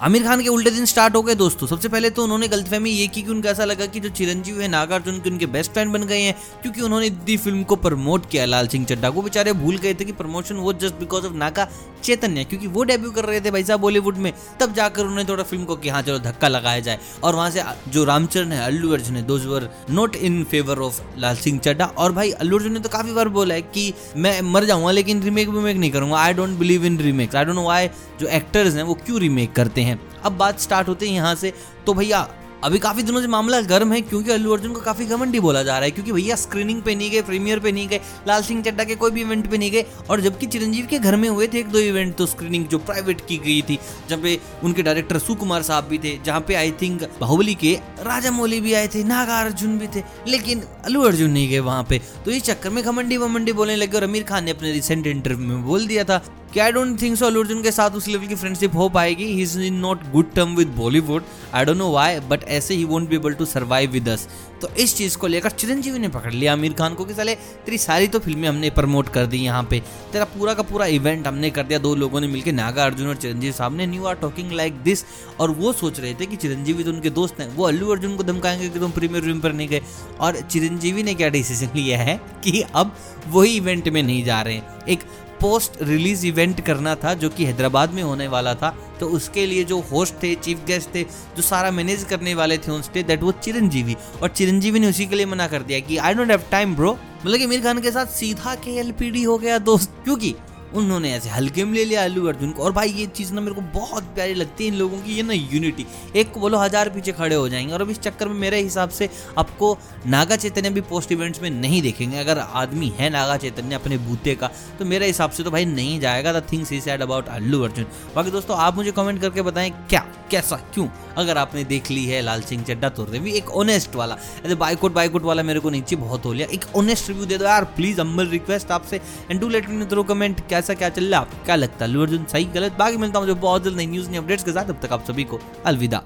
आमिर खान के उल्टे दिन स्टार्ट हो गए दोस्तों। सबसे पहले तो उन्होंने गलतफहमी ये की कि उनको ऐसा लगा कि जो चिरंजीव है, नागार्जुन के उनके बेस्ट फ्रेंड बन गए हैं, क्योंकि उन्होंने दी फ़िल्म को प्रमोट किया लाल सिंह चड्डा को। बेचारे भूल गए थे कि प्रमोशन वो just because of Naga Chaitanya, क्योंकि वो डेब्यू कर रहे थे भाई साहब बॉलीवुड में। तब जाकर उन्होंने थोड़ा फ़िल्म को कि हाँ चलो धक्का लगाया जाए। और वहाँ से जो रामचरण है, अल्लू अर्जुन है those were not in favour of Lal Singh Chaddha और भाई अल्लू अर्जुन ने तो काफ़ी बार बोला है कि मैं मर जाऊँगा, लेकिन रीमेक वीमेक नहीं करूँगा। I don't believe in remakes I don't know why जो एक्टर्स हैं वो क्यों रीमेक करते हैं। अब बात स्टार्ट होती है यहाँ से। तो भैया, अभी काफ़ी दिनों से मामला गर्म है क्योंकि अल्लू अर्जुन को काफ़ी घमंडी बोला जा रहा है, क्योंकि भैया स्क्रीनिंग पे नहीं गए प्रीमियर पे नहीं गए, लाल सिंह चड्डा के कोई भी इवेंट पे नहीं गए, और जबकि चिरंजीव के घर में हुए थे एक दो इवेंट तो स्क्रीनिंग जो प्राइवेट की गई थी, जहाँ पे उनके डायरेक्टर सुकुमार साहब भी थे, जहाँ पे आई थिंक बाहुबली के राजा मौली भी आए थे, नागा अर्जुन भी थे, लेकिन अल्लू अर्जुन नहीं गए वहाँ पे। तो इस चक्कर में घमंडी वमंडी बोलने लगे और आमिर खान ने अपने रिसेंट इंटरव्यू में बोल दिया था। कि I don't think so Allu Arjun के साथ उस लेवल की फ्रेंडशिप हो पाएगी? He is in not good term with Bollywood I don't know why but ऐसे ही won't be able to survive with us तो इस चीज़ को लेकर चिरंजीवी ने पकड़ लिया, आमिर खान को कि साले, तेरी सारी तो फ़िल्में हमने प्रमोट कर दी यहाँ पे। तेरा पूरा का पूरा इवेंट हमने कर दिया, दो लोगों ने मिलकर नागा, अर्जुन और चिरंजीवी साहब ने। You are talking like this और वो सोच रहे थे कि चिरंजीवी तो उनके दोस्त हैं। वो अल्लू अर्जुन को धमकाएँगे कि तुम प्रीमियर रूम पर नहीं गए। और चिरंजीवी ने क्या डिसीज़न लिया है कि अब वही इवेंट में नहीं जा रहे हैं। एक पोस्ट रिलीज़ इवेंट करना था, जो कि हैदराबाद में होने वाला था तो उसके लिए जो होस्ट थे चीफ गेस्ट थे, जो सारा मैनेज करने वाले थे उन स्टेज दैट वो चिरंजीवी। और चिरंजीवी ने उसी के लिए मना कर दिया कि I don't have time bro मतलब कि मीर खान के साथ सीधा के एलपीडी हो गया, दोस्त। क्योंकि उन्होंने ऐसे हल्के में ले लिया अल्लू अर्जुन को। और भाई, ये चीज़ ना मेरे को बहुत प्यारी लगती है इन लोगों की, ये ना यूनिटी एक को बोलो, हज़ार पीछे खड़े हो जाएँगे। और अब इस चक्कर में मेरे हिसाब से आपको नागा चैतन्य भी पोस्ट इवेंट्स में नहीं देखेंगे। अगर आदमी है नागा चैतन्य अपने बूते का तो मेरे हिसाब से तो भाई नहीं जाएगा the things he said about Allu Arjun. बाकी दोस्तों, आप मुझे कमेंट करके बताएँ क्या, कैसा, क्यों? अगर आपने देख ली है लाल सिंह चड्डा तो रिव्यू एक ऑनेस्ट वाला, ऐसे बाइकोट बाइकोट वाला मेरे को नीचे बहुत हो लिया। एक ऑनेस्ट रिव्यू दे दो यार प्लीज़ अम्बल रिक्वेस्ट आपसे। And do let me through comment कैसा क्या चल रहा है? आपको क्या लगता है? अर्जुन सही, गलत? बाकी मिलता हूँ जो बहुत जल्द नई न्यूज़ नई अपडेट्स के साथ। अब तक आप सभी को अलविदा।